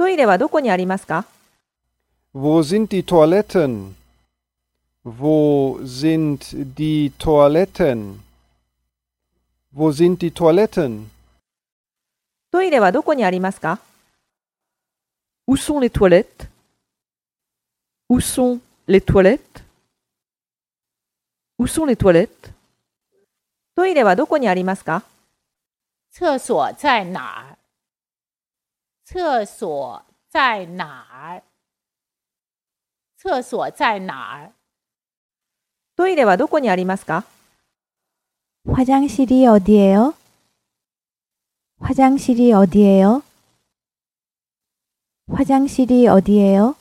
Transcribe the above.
トイレはどこにありますか Wo sind die Toiletten? Wo sind die Toiletten? Wo sind die Toiletten? トイレはどこにありますか Où sont les toilettes Où sont les toilettes Où sont les toilettes トイレはどこにありますか厕所在哪儿？厕所在哪儿？厕所在哪儿？トイレはどこにありますか 화장실이 어디예요? 화장실이 어디예요? 화장실이 어디예요?